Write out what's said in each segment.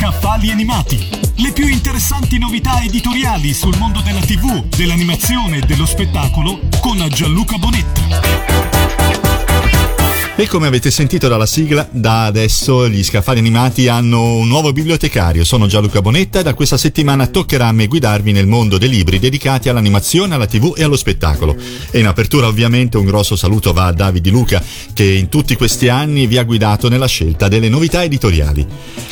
Scaffali animati. Le più interessanti novità editoriali sul mondo della TV, dell'animazione e dello spettacolo con Gianluca Bonetta. E come avete sentito dalla sigla, da adesso gli scaffali animati hanno un nuovo bibliotecario. Sono Gianluca Bonetta e da questa settimana toccherà a me guidarvi nel mondo dei libri dedicati all'animazione, alla tv e allo spettacolo. E in apertura ovviamente un grosso saluto va a Davide Luca che in tutti questi anni vi ha guidato nella scelta delle novità editoriali.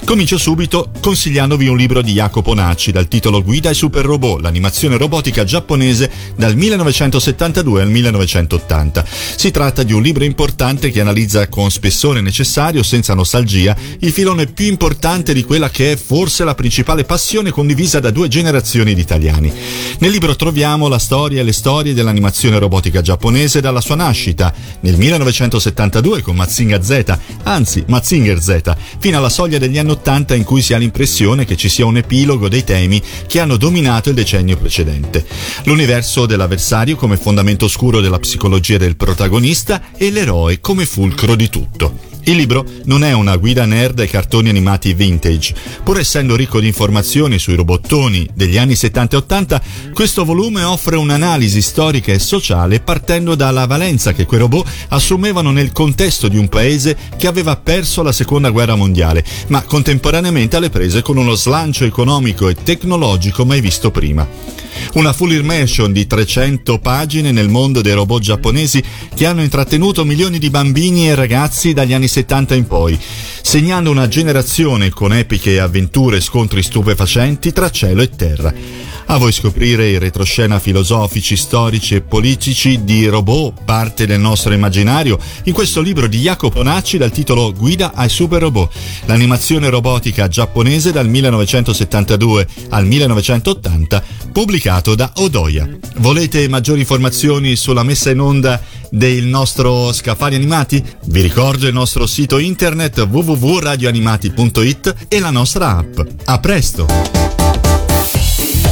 Comincio subito consigliandovi un libro di Jacopo Nacci dal titolo Guida ai super robot, l'animazione robotica giapponese dal 1972 al 1980. Si tratta di un libro importante che analizza con spessore necessario, senza nostalgia, il filone più importante di quella che è forse la principale passione condivisa da due generazioni di italiani. Nel libro troviamo la storia e le storie dell'animazione robotica giapponese dalla sua nascita, nel 1972 con Mazinga Z, anzi Mazinger Z, fino alla soglia degli anni 80 in cui si ha l'impressione che ci sia un epilogo dei temi che hanno dominato il decennio precedente. L'universo dell'avversario come fondamento oscuro della psicologia del protagonista e l'eroe come fu fulcro di tutto. Il libro non è una guida nerd ai cartoni animati vintage. Pur essendo ricco di informazioni sui robottoni degli anni 70 e 80, questo volume offre un'analisi storica e sociale partendo dalla valenza che quei robot assumevano nel contesto di un paese che aveva perso la seconda guerra mondiale, ma contemporaneamente alle prese con uno slancio economico e tecnologico mai visto prima. Una full immersion di 300 pagine nel mondo dei robot giapponesi che hanno intrattenuto milioni di bambini e ragazzi dagli anni 70 in poi, segnando una generazione con epiche avventure e scontri stupefacenti tra cielo e terra. A voi scoprire i retroscena filosofici, storici e politici di robot, parte del nostro immaginario, in questo libro di Jacopo Nacci dal titolo Guida ai super robot, l'animazione robotica giapponese dal 1972 al 1980, pubblicato da Odoia. Volete maggiori informazioni sulla messa in onda del nostro Scaffali Animati? Vi ricordo il nostro sito internet www.radioanimati.it e la nostra app. A presto!